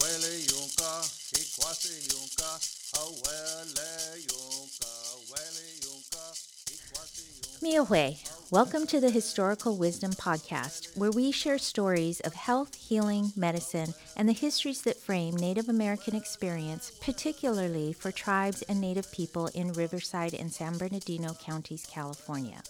Wele yunka, awele yunka, wele yunka. Welcome to the Historical Wisdom Podcast, where we share stories of health, healing, medicine, and the histories that frame Native American experience, particularly for tribes and Native people in Riverside and San Bernardino counties, California.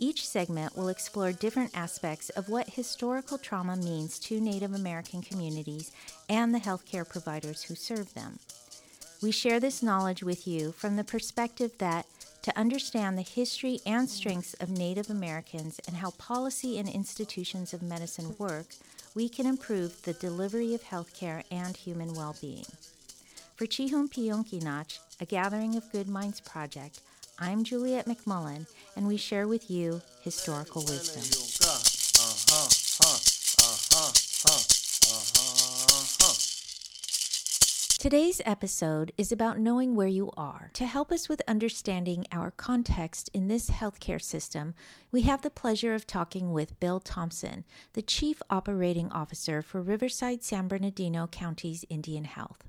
Each segment will explore different aspects of what historical trauma means to Native American communities and the healthcare providers who serve them. We share this knowledge with you from the perspective that to understand the history and strengths of Native Americans and how policy and institutions of medicine work, we can improve the delivery of healthcare and human well being. For Chihun Piyonkinach, a Gathering of Good Minds project, I'm Juliet McMullin, and we share with you historical wisdom. Today's episode is about knowing where you are. To help us with understanding our context in this healthcare system, we have the pleasure of talking with Bill Thompson, the Chief Operating Officer for Riverside San Bernardino County's Indian Health.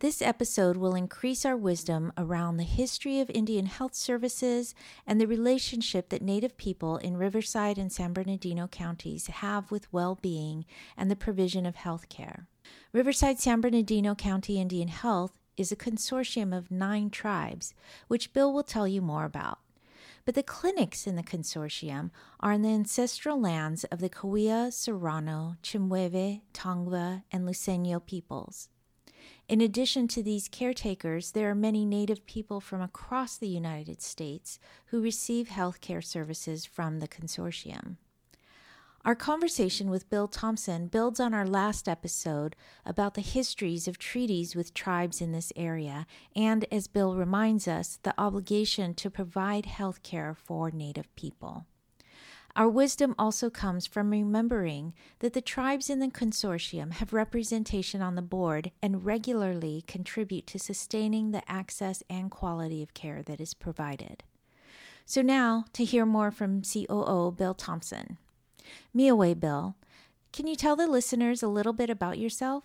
This episode will increase our wisdom around the history of Indian health services and the relationship that Native people in Riverside and San Bernardino counties have with well being and the provision of health care. Riverside San Bernardino County Indian Health is a consortium of nine tribes, which Bill will tell you more about. But the clinics in the consortium are in the ancestral lands of the Cahuilla, Serrano, Chemehuevi, Tongva, and Luiseño peoples. In addition to these caretakers, there are many Native people from across the United States who receive health care services from the consortium. Our conversation with Bill Thompson builds on our last episode about the histories of treaties with tribes in this area, and as Bill reminds us, the obligation to provide health care for Native people. Our wisdom also comes from remembering that the tribes in the consortium have representation on the board and regularly contribute to sustaining the access and quality of care that is provided. So, now to hear more from COO Bill Thompson. Miawe Bill, can you tell the listeners a little bit about yourself?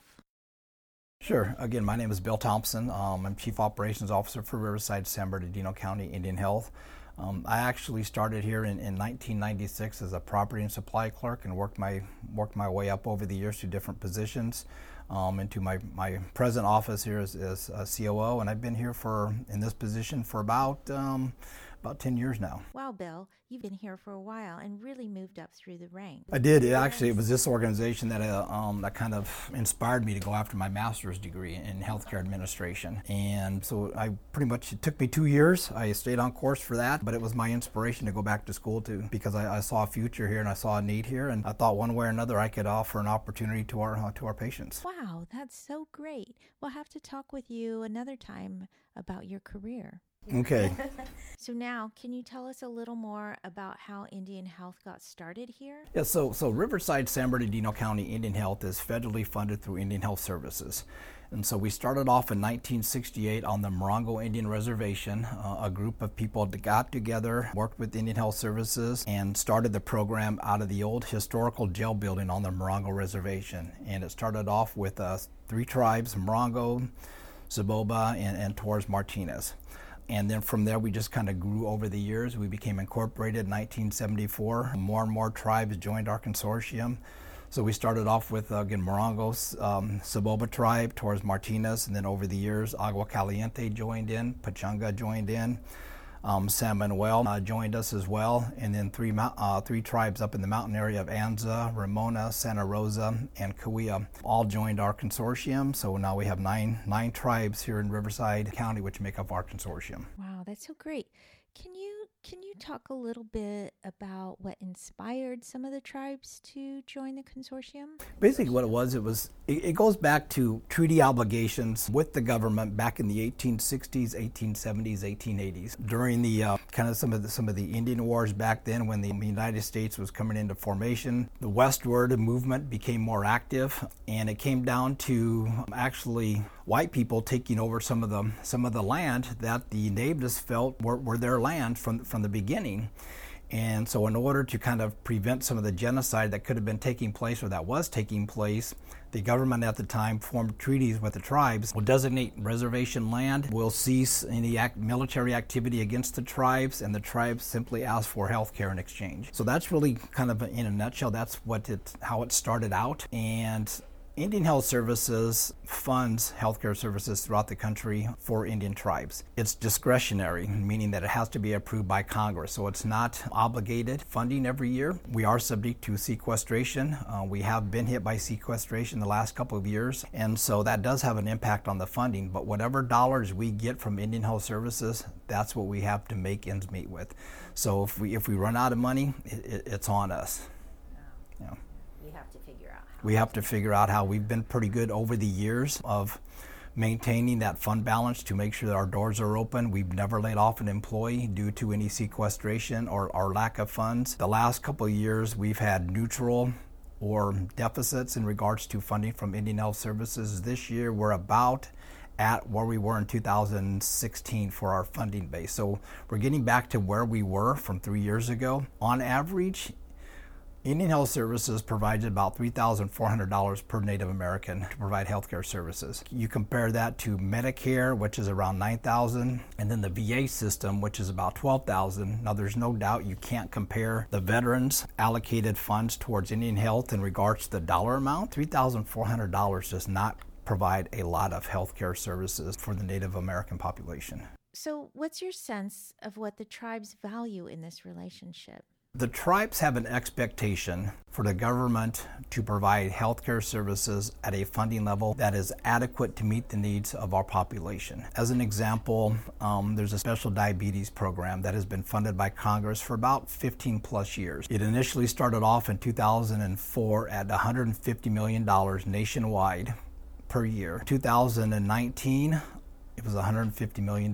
Sure. Again, my name is Bill Thompson. Um, I'm Chief Operations Officer for Riverside San Bernardino County Indian Health. Um, I actually started here in, in 1996 as a property and supply clerk and worked my worked my way up over the years to different positions um, into my, my present office here as, as a COO, and I've been here for in this position for about um, about 10 years now. Wow, Bill, you've been here for a while and really moved up through the ranks. I did. It actually, it was this organization that uh, um, that kind of inspired me to go after my master's degree in healthcare administration. And so I pretty much it took me two years. I stayed on course for that, but it was my inspiration to go back to school too because I, I saw a future here and I saw a need here, and I thought one way or another I could offer an opportunity to our uh, to our patients. Wow, that's so great. We'll have to talk with you another time about your career. Okay. So now, can you tell us a little more about how Indian Health got started here? Yeah, so, so Riverside San Bernardino County Indian Health is federally funded through Indian Health Services. And so we started off in 1968 on the Morongo Indian Reservation. Uh, a group of people got together, worked with Indian Health Services, and started the program out of the old historical jail building on the Morongo Reservation. And it started off with uh, three tribes Morongo, Soboba, and, and Torres Martinez and then from there we just kind of grew over the years. We became incorporated in 1974. More and more tribes joined our consortium. So we started off with uh, again Morongos, um, Soboba tribe, Torres Martinez, and then over the years Agua Caliente joined in, Pechanga joined in. Um, San Manuel uh, joined us as well, and then three uh, three tribes up in the mountain area of Anza, Ramona, Santa Rosa, and Cahuilla all joined our consortium. So now we have nine nine tribes here in Riverside County, which make up our consortium. Wow, that's so great. Can you can you talk a little bit about what inspired some of the tribes to join the consortium? Basically, what it was, it was it, it goes back to treaty obligations with the government back in the 1860s, 1870s, 1880s. During the uh, kind of some of the some of the Indian wars back then, when the United States was coming into formation, the westward movement became more active, and it came down to actually white people taking over some of the some of the land that the natives felt were, were their land from from the beginning. And so, in order to kind of prevent some of the genocide that could have been taking place or that was taking place, the government at the time formed treaties with the tribes, will designate reservation land, will cease any act, military activity against the tribes, and the tribes simply ask for health care in exchange. So that's really kind of in a nutshell, that's what it, how it started out. And Indian Health Services funds healthcare services throughout the country for Indian tribes. It's discretionary, meaning that it has to be approved by Congress, so it's not obligated funding every year. We are subject to sequestration. Uh, we have been hit by sequestration the last couple of years, and so that does have an impact on the funding. But whatever dollars we get from Indian Health Services, that's what we have to make ends meet with. So if we if we run out of money, it, it's on us. Yeah have to figure out we have to figure out how we've been pretty good over the years of maintaining that fund balance to make sure that our doors are open. We've never laid off an employee due to any sequestration or, or lack of funds. The last couple of years, we've had neutral or deficits in regards to funding from Indian Health Services. This year, we're about at where we were in 2016 for our funding base. So we're getting back to where we were from three years ago. On average, Indian Health Services provides about $3,400 per Native American to provide healthcare services. You compare that to Medicare, which is around $9,000, and then the VA system, which is about 12,000. Now, there's no doubt you can't compare the veterans' allocated funds towards Indian Health in regards to the dollar amount. $3,400 does not provide a lot of healthcare services for the Native American population. So, what's your sense of what the tribes value in this relationship? The tribes have an expectation for the government to provide healthcare services at a funding level that is adequate to meet the needs of our population. As an example, um, there's a special diabetes program that has been funded by Congress for about 15 plus years. It initially started off in 2004 at $150 million nationwide per year. 2019, it was $150 million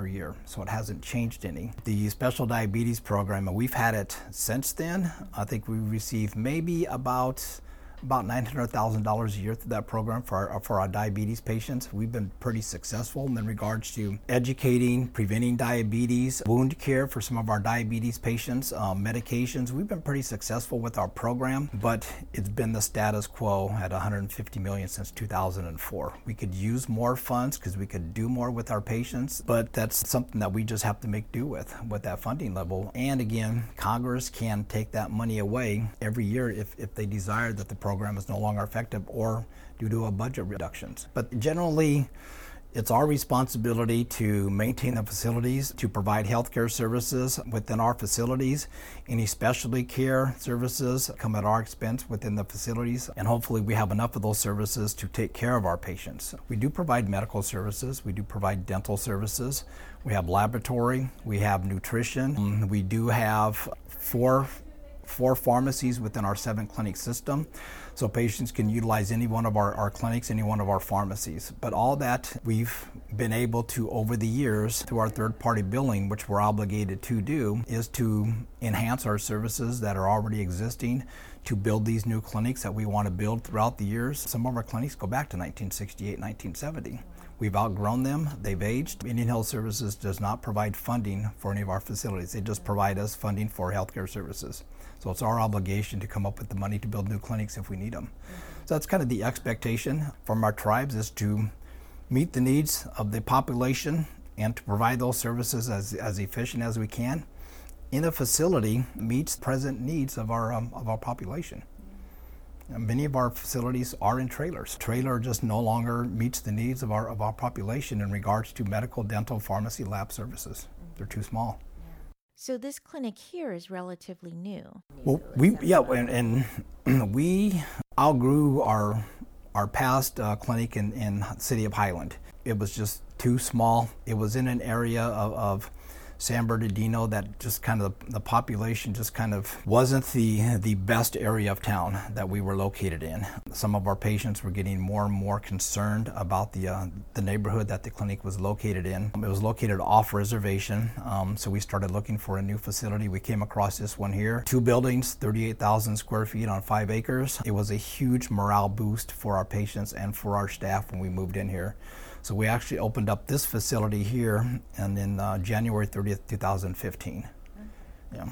per year, so it hasn't changed any. The special diabetes program, we've had it since then. I think we received maybe about about $900,000 a year through that program for our, for our diabetes patients. We've been pretty successful in regards to educating, preventing diabetes, wound care for some of our diabetes patients, um, medications. We've been pretty successful with our program, but it's been the status quo at 150 million since 2004. We could use more funds because we could do more with our patients, but that's something that we just have to make do with with that funding level. And again, Congress can take that money away every year if, if they desire that the program program is no longer effective or due to a budget reductions. But generally, it's our responsibility to maintain the facilities, to provide healthcare services within our facilities. Any specialty care services come at our expense within the facilities, and hopefully, we have enough of those services to take care of our patients. We do provide medical services, we do provide dental services, we have laboratory, we have nutrition, we do have four four pharmacies within our seven clinic system. So patients can utilize any one of our, our clinics, any one of our pharmacies. But all that we've been able to over the years through our third party billing, which we're obligated to do, is to enhance our services that are already existing to build these new clinics that we want to build throughout the years. Some of our clinics go back to 1968, 1970. We've outgrown them, they've aged. Indian Health Services does not provide funding for any of our facilities, they just provide us funding for healthcare services. So it's our obligation to come up with the money to build new clinics if we need them. So that's kind of the expectation from our tribes is to meet the needs of the population and to provide those services as, as efficient as we can in a facility meets present needs of our, um, of our population. And many of our facilities are in trailers. Trailer just no longer meets the needs of our, of our population in regards to medical, dental, pharmacy, lab services. They're too small. So this clinic here is relatively new. Well, we yeah, and, and we outgrew our our past uh, clinic in in city of Highland. It was just too small. It was in an area of, of San Bernardino that just kind of the, the, population just kind of wasn't the the best area of town that we were located in. Some of our patients were getting more and more concerned about the uh, the neighborhood that the clinic was located in. It was located off reservation, um, so we started looking for a new facility. We came across this one here, two buildings, 38,000 square feet on five acres. It was a huge morale boost for our patients and for our staff when we moved in here. So we actually opened up this facility here and in uh, January 30th, 2015. Okay. Yeah.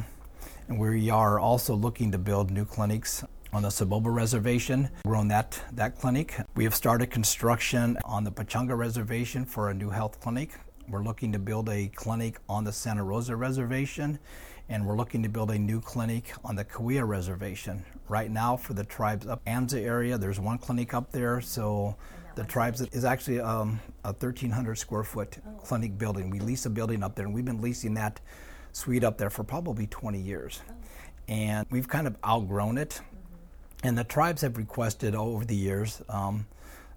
And we are also looking to build new clinics on the Soboba Reservation. We're on that, that clinic. We have started construction on the Pechanga Reservation for a new health clinic. We're looking to build a clinic on the Santa Rosa Reservation, and we're looking to build a new clinic on the Cahuilla Reservation. Right now, for the tribes up Anza area, there's one clinic up there, so the tribes is actually um, a 1,300 square foot oh. clinic building. We lease a building up there, and we've been leasing that suite up there for probably 20 years. Oh. And we've kind of outgrown it. Mm-hmm. And the tribes have requested over the years um,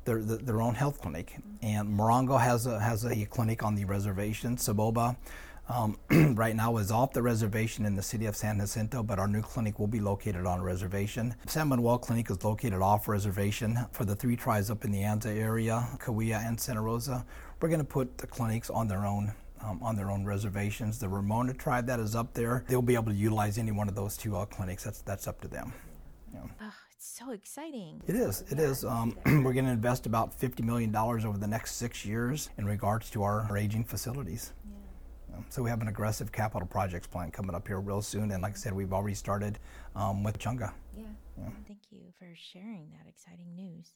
their, their own health clinic. Mm-hmm. And Morongo has a, has a clinic on the reservation. Soboba um, right now is off the reservation in the city of San Jacinto, but our new clinic will be located on reservation. San Manuel Clinic is located off reservation for the three tribes up in the Anza area, Cahuilla and Santa Rosa. We're going to put the clinics on their own um, on their own reservations. The Ramona tribe that is up there, they'll be able to utilize any one of those two uh, clinics. That's that's up to them. Yeah. Oh, it's so exciting. It is. It is. Um, we're going to invest about $50 million over the next six years in regards to our, our aging facilities. So we have an aggressive capital projects plan coming up here real soon, and like I said, we've already started um, with Chunga. Yeah. yeah. Thank you for sharing that exciting news.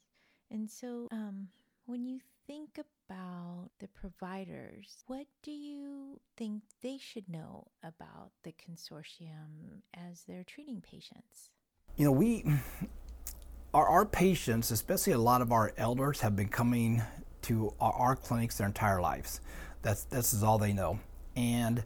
And so, um, when you think about the providers, what do you think they should know about the consortium as they're treating patients? You know, we, our, our patients, especially a lot of our elders, have been coming to our, our clinics their entire lives. That's this is all they know and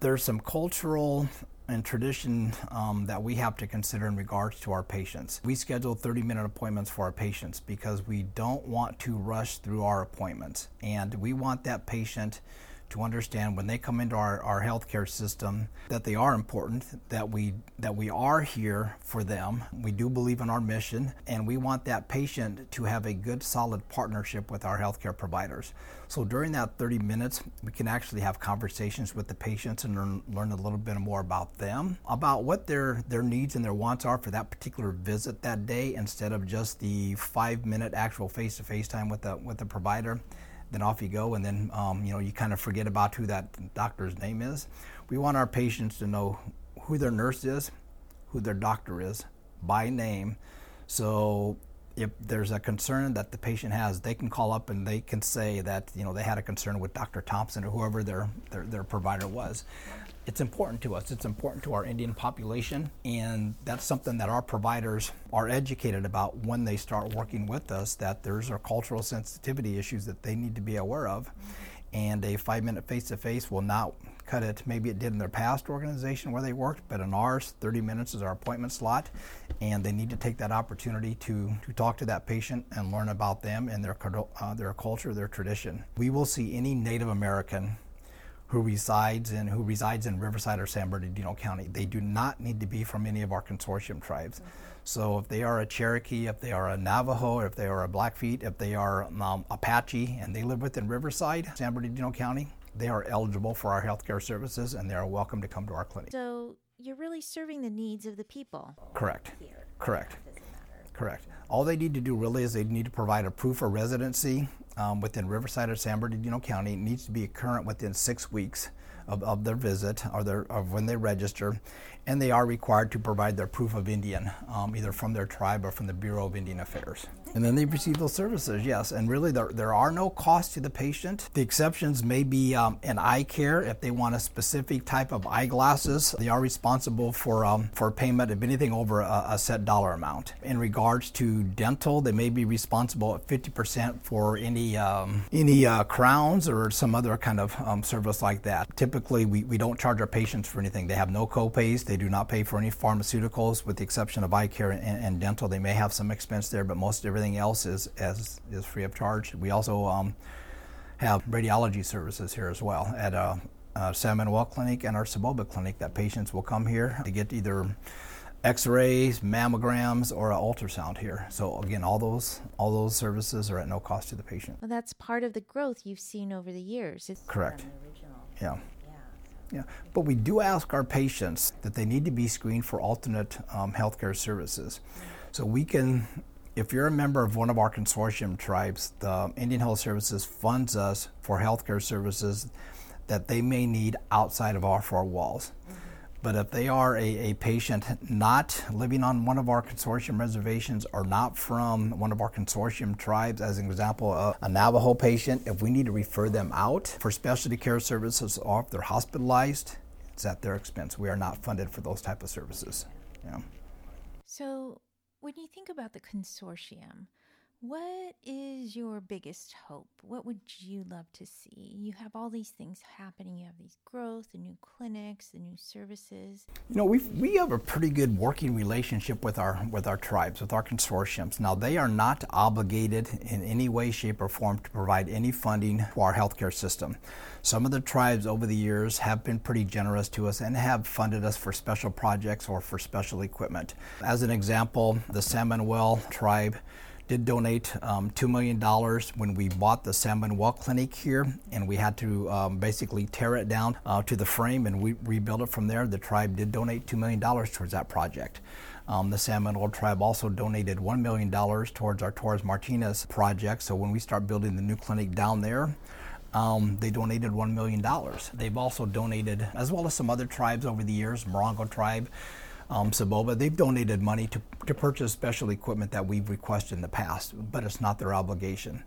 there's some cultural and tradition um, that we have to consider in regards to our patients. We schedule 30 minute appointments for our patients because we don't want to rush through our appointments. And we want that patient to understand when they come into our, our healthcare system that they are important, that we that we are here for them. We do believe in our mission, and we want that patient to have a good, solid partnership with our healthcare providers. So during that 30 minutes, we can actually have conversations with the patients and learn, learn a little bit more about them, about what their their needs and their wants are for that particular visit that day, instead of just the five minute actual face to face time with the with the provider then off you go, and then um, you know you kind of forget about who that doctor's name is. We want our patients to know who their nurse is, who their doctor is by name, so if there's a concern that the patient has, they can call up and they can say that you know they had a concern with Dr. Thompson or whoever their their, their provider was it's important to us. It's important to our Indian population, and that's something that our providers are educated about when they start working with us. That there's our cultural sensitivity issues that they need to be aware of, and a five-minute face-to-face will not cut it. Maybe it did in their past organization where they worked, but in ours, 30 minutes is our appointment slot, and they need to take that opportunity to to talk to that patient and learn about them and their uh, their culture, their tradition. We will see any Native American who resides in who resides in Riverside or San Bernardino County. They do not need to be from any of our consortium tribes. Mm-hmm. So if they are a Cherokee, if they are a Navajo, if they are a Blackfeet, if they are um, Apache, and they live within Riverside, San Bernardino County, they are eligible for our healthcare services and they are welcome to come to our clinic. So you're really serving the needs of the people. Correct. Here. Correct. Correct. All they need to do really is they need to provide a proof of residency um, within Riverside or San Bernardino County. Needs to be current within six weeks of, of their visit or their, of when they register, and they are required to provide their proof of Indian, um, either from their tribe or from the Bureau of Indian Affairs. And then they receive those services, yes. And really, there, there are no costs to the patient. The exceptions may be um, an eye care if they want a specific type of eyeglasses. They are responsible for um, for payment of anything over a, a, set dollar amount. In regards to dental, they may be responsible at 50% for any um, any uh, crowns or some other kind of um, service like that. Typically, we, we don't charge our patients for anything. They have no copays. They do not pay for any pharmaceuticals, with the exception of eye care and, and dental. They may have some expense there, but most everything else is, is, is free of charge. We also um, have radiology services here as well at uh, uh, San Manuel Clinic and our Soboba Clinic that patients will come here to get either x-rays, mammograms, or an ultrasound here. So again, all those all those services are at no cost to the patient. Well, that's part of the growth you've seen over the years. It's Correct. Yeah. Yeah, but we do ask our patients that they need to be screened for alternate um, healthcare services. So we can if you're a member of one of our consortium tribes, the Indian Health Services funds us for healthcare services that they may need outside of our four walls. But if they are a, a patient not living on one of our consortium reservations or not from one of our consortium tribes, as an example, a, a Navajo patient, if we need to refer them out for specialty care services or if they're hospitalized, it's at their expense. We are not funded for those type of services. Yeah. So when you think about the consortium, what is your biggest hope? What would you love to see? You have all these things happening. You have these growth, the new clinics, the new services. You know, we we have a pretty good working relationship with our with our tribes, with our consortiums. Now, they are not obligated in any way, shape, or form to provide any funding to our healthcare system. Some of the tribes over the years have been pretty generous to us and have funded us for special projects or for special equipment. As an example, the San Manuel tribe did donate um, $2 million when we bought the San Manuel Clinic here, and we had to um, basically tear it down uh, to the frame and we rebuild it from there. The tribe did donate $2 million towards that project. Um, the San Manuel tribe also donated $1 million towards our Torres Martinez project. So when we start building the new clinic down there, um, they donated $1 million. They've also donated, as well as some other tribes over the years, Morongo tribe, um, Soboba, they've donated money to, to purchase special equipment that we've requested in the past, but it's not their obligation.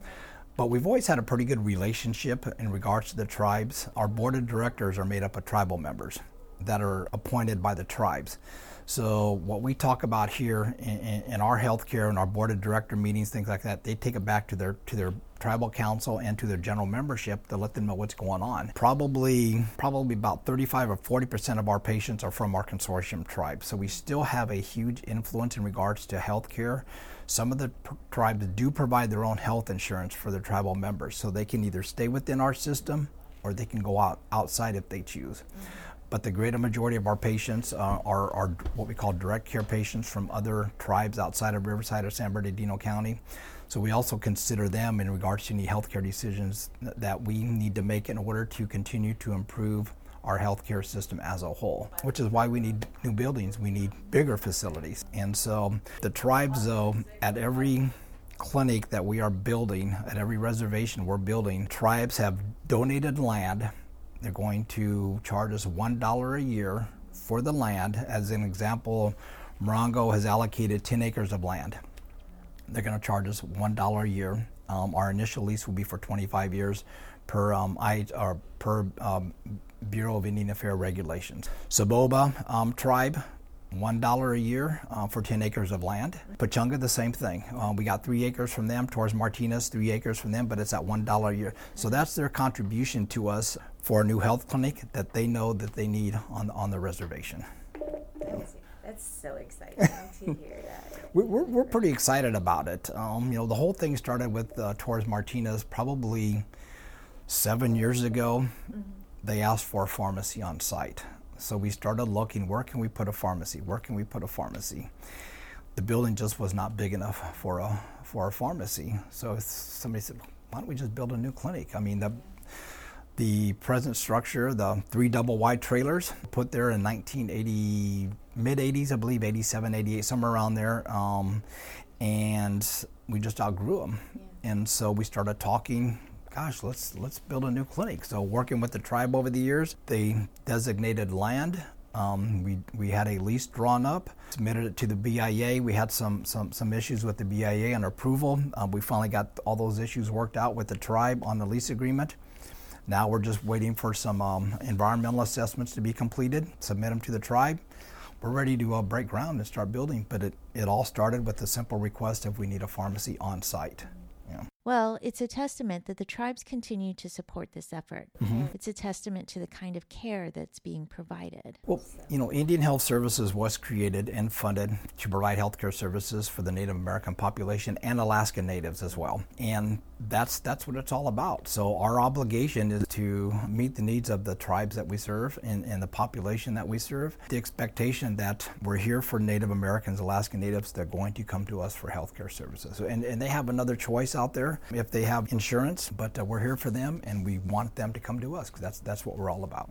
But we've always had a pretty good relationship in regards to the tribes. Our board of directors are made up of tribal members that are appointed by the tribes. So what we talk about here in, in, our healthcare and our board of director meetings, things like that, they take it back to their to their tribal council and to their general membership to let them know what's going on. Probably probably about 35 or 40 percent of our patients are from our consortium tribes. So we still have a huge influence in regards to healthcare. Some of the pr- tribes do provide their own health insurance for their tribal members, so they can either stay within our system or they can go out outside if they choose. Mm-hmm but the greater majority of our patients uh, are, are what we call direct care patients from other tribes outside of Riverside or San Bernardino County. So we also consider them in regards to any healthcare decisions that we need to make in order to continue to improve our healthcare system as a whole, which is why we need new buildings. We need bigger facilities. And so the tribes, though, at every clinic that we are building, at every reservation we're building, tribes have donated land they're going to charge us $1 a year for the land. As an example, Morongo has allocated 10 acres of land. They're going to charge us $1 a year. Um, our initial lease will be for 25 years per um, I, or per um, Bureau of Indian Affairs regulations. Soboba um, tribe $1 a year uh, for 10 acres of land. Pechanga, the same thing. Uh, we got three acres from them. Torres Martinez, three acres from them, but it's at $1 a year. So that's their contribution to us for a new health clinic that they know that they need on, on the reservation. That's, that's so exciting to hear that. We're, we're, pretty excited about it. Um, you know, the whole thing started with uh, Torres Martinez probably seven years ago. Mm-hmm. They asked for a pharmacy on site. So we started looking where can we put a pharmacy? Where can we put a pharmacy? The building just was not big enough for a for a pharmacy. So somebody said, why don't we just build a new clinic? I mean, the the present structure, the three double wide trailers, put there in 1980, mid 80s, I believe, 87, 88, somewhere around there. Um, and we just outgrew them. Yeah. And so we started talking gosh, let's let's build a new clinic. So working with the tribe over the years, they designated land. Um, we, we had a lease drawn up, submitted it to the BIA. We had some, some, some issues with the BIA on approval. Uh, we finally got all those issues worked out with the tribe on the lease agreement. Now we're just waiting for some um, environmental assessments to be completed, submit them to the tribe. We're ready to uh, break ground and start building, but it, it all started with the simple request if we need a pharmacy on site. Well, it's a testament that the tribes continue to support this effort. Mm-hmm. It's a testament to the kind of care that's being provided. Well, you know, Indian Health Services was created and funded to provide healthcare services for the Native American population and Alaska Natives as well. And that's that's what it's all about. So our obligation is to meet the needs of the tribes that we serve and, and the population that we serve. The expectation that we're here for Native Americans, Alaska Natives, they're going to come to us for healthcare services. And, and they have another choice out there if they have insurance, but uh, we're here for them and we want them to come to us because that's, that's what we're all about.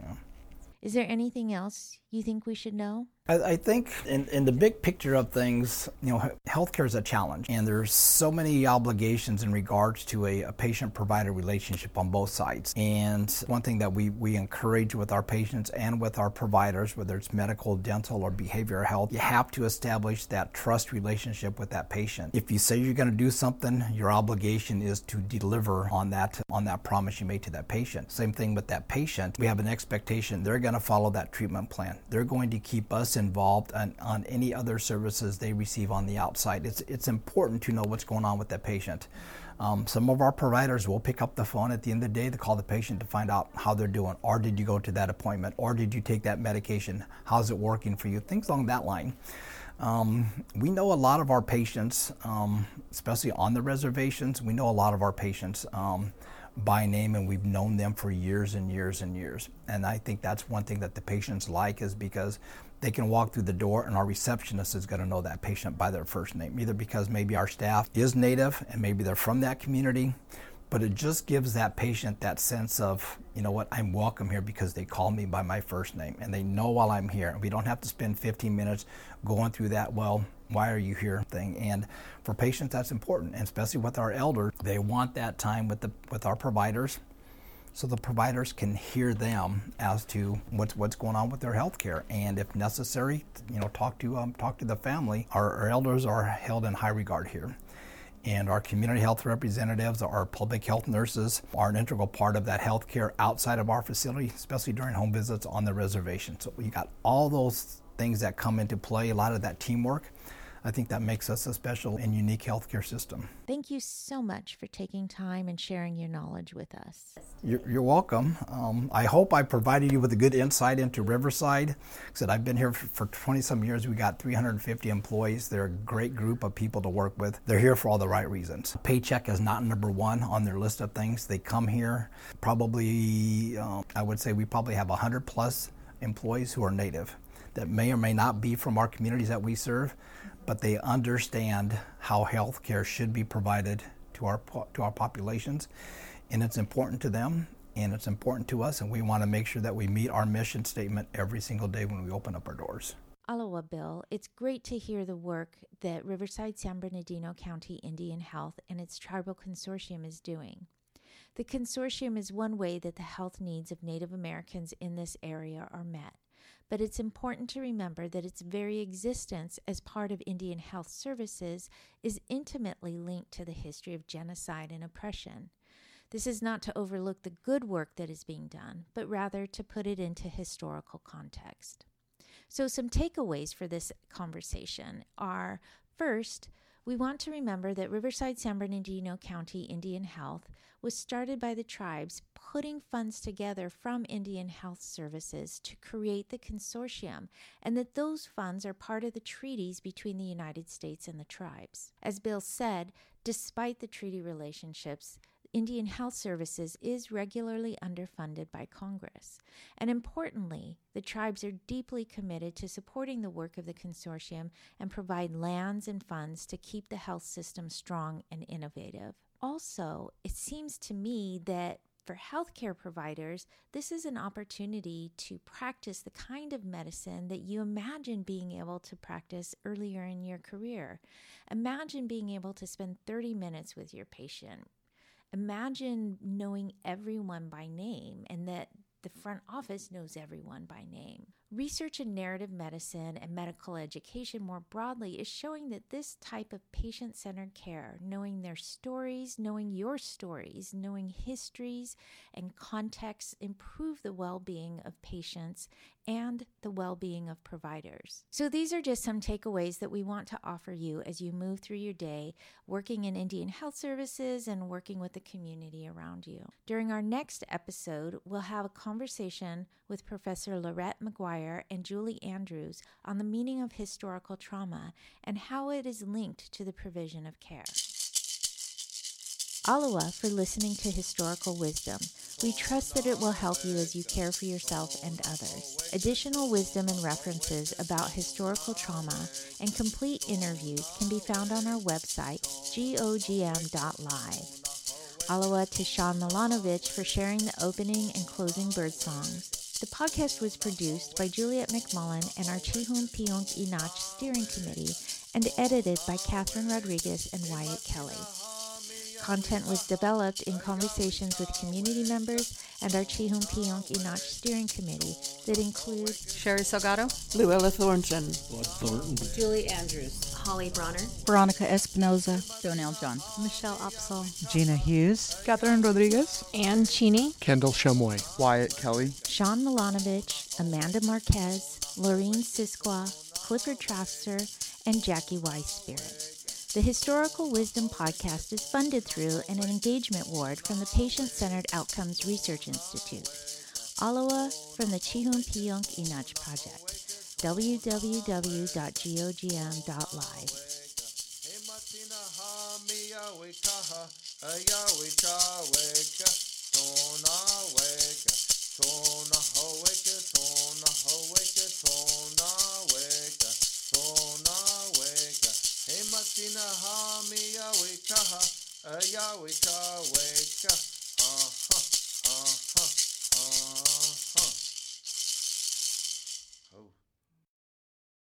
Is there anything else you think we should know? I, think in, in the big picture of things, you know, healthcare is a challenge, and there's so many obligations in regards to a, a patient-provider relationship on both sides. And one thing that we, we encourage with our patients and with our providers, whether it's medical, dental, or behavioral health, you have to establish that trust relationship with that patient. If you say you're going to do something, your obligation is to deliver on that on that promise you made to that patient. Same thing with that patient. We have an expectation they're going to follow that treatment plan. They're going to keep us involved on, on any other services they receive on the outside. It's, it's important to know what's going on with that patient. Um, some of our providers will pick up the phone at the end of the day to call the patient to find out how they're doing, or did you go to that appointment, or did you take that medication? How's it working for you? Things along that line. Um, we know a lot of our patients, um, especially on the reservations, we know a lot of our patients um, by name and we've known them for years and years and years. And I think that's one thing that the patients like is because they can walk through the door and our receptionist is going to know that patient by their first name, either because maybe our staff is native and maybe they're from that community, but it just gives that patient that sense of, you know what, I'm welcome here because they call me by my first name and they know while I'm here. We don't have to spend 15 minutes going through that, well, why are you here thing. And for patients, that's important, and especially with our elders, they want that time with the with our providers so the providers can hear them as to what's what's going on with their health care and if necessary you know talk to um, talk to the family. Our, our, elders are held in high regard here. And our community health representatives our public health nurses are an integral part of that health care outside of our facility especially during home visits on the reservation. So you got all those things that come into play a lot of that teamwork I think that makes us a special and unique healthcare system. Thank you so much for taking time and sharing your knowledge with us. You're, you're welcome. Um, I hope I provided you with a good insight into Riverside. Like I said I've been here for 20 some years. We got 350 employees. They're a great group of people to work with. They're here for all the right reasons. Paycheck is not number one on their list of things. They come here probably, um, I would say we probably have 100 plus employees who are native that may or may not be from our communities that we serve but they understand how health care should be provided to our, to our populations. And it's important to them and it's important to us, and we want to make sure that we meet our mission statement every single day when we open up our doors. Aloha, Bill. It's great to hear the work that Riverside San Bernardino County Indian Health and its tribal consortium is doing. The consortium is one way that the health needs of Native Americans in this area are met but it's important to remember that its very existence as part of Indian Health Services is intimately linked to the history of genocide and oppression. This is not to overlook the good work that is being done, but rather to put it into historical context. So, some takeaways for this conversation are first, we want to remember that Riverside San Bernardino County Indian Health was started by the tribes putting funds together from Indian Health Services to create the consortium, and that those funds are part of the treaties between the United States and the tribes. As Bill said, despite the treaty relationships, Indian Health Services is regularly underfunded by Congress. And importantly, the tribes are deeply committed to supporting the work of the consortium and provide lands and funds to keep the health system strong and innovative. Also, it seems to me that for healthcare providers, this is an opportunity to practice the kind of medicine that you imagine being able to practice earlier in your career. Imagine being able to spend 30 minutes with your patient, Imagine knowing everyone by name and that the front office knows everyone by name. Research in narrative medicine and medical education more broadly is showing that this type of patient centered care, knowing their stories, knowing your stories, knowing histories and contexts, improve the well being of patients and the well being of providers. So, these are just some takeaways that we want to offer you as you move through your day working in Indian Health Services and working with the community around you. During our next episode, we'll have a conversation with Professor Lorette McGuire and Julie Andrews on the meaning of historical trauma and how it is linked to the provision of care. Aloha for listening to Historical Wisdom. We trust that it will help you as you care for yourself and others. Additional wisdom and references about historical trauma and complete interviews can be found on our website, gogm.live. Aloha to Sean Milanovich for sharing the opening and closing bird songs. The podcast was produced by Juliet McMullin and our Chihun Piyonk Inach Steering Committee and edited by Catherine Rodriguez and Wyatt Kelly. Content was developed in conversations with community members and our Chihun Piyonk Inach Steering Committee that include Sherry Salgado, Luella Thornton, Bud Thornton, Julie Andrews, Holly Bronner, Veronica Espinoza, Donnell John, Michelle Opsal, Gina Hughes, Catherine Rodriguez, Ann Cheney, Kendall Shumway, Wyatt Kelly, Sean Milanovich, Amanda Marquez, Laureen Sisquoc, Clifford Trafzer, and Jackie Weiss Spirit. The Historical Wisdom Podcast is funded through an engagement award from the Patient Centered Outcomes Research Institute. Aloha from the Chihun Piyonk Inach Project. Tina ha mi ya we kaha, eh, ya we ka we ka.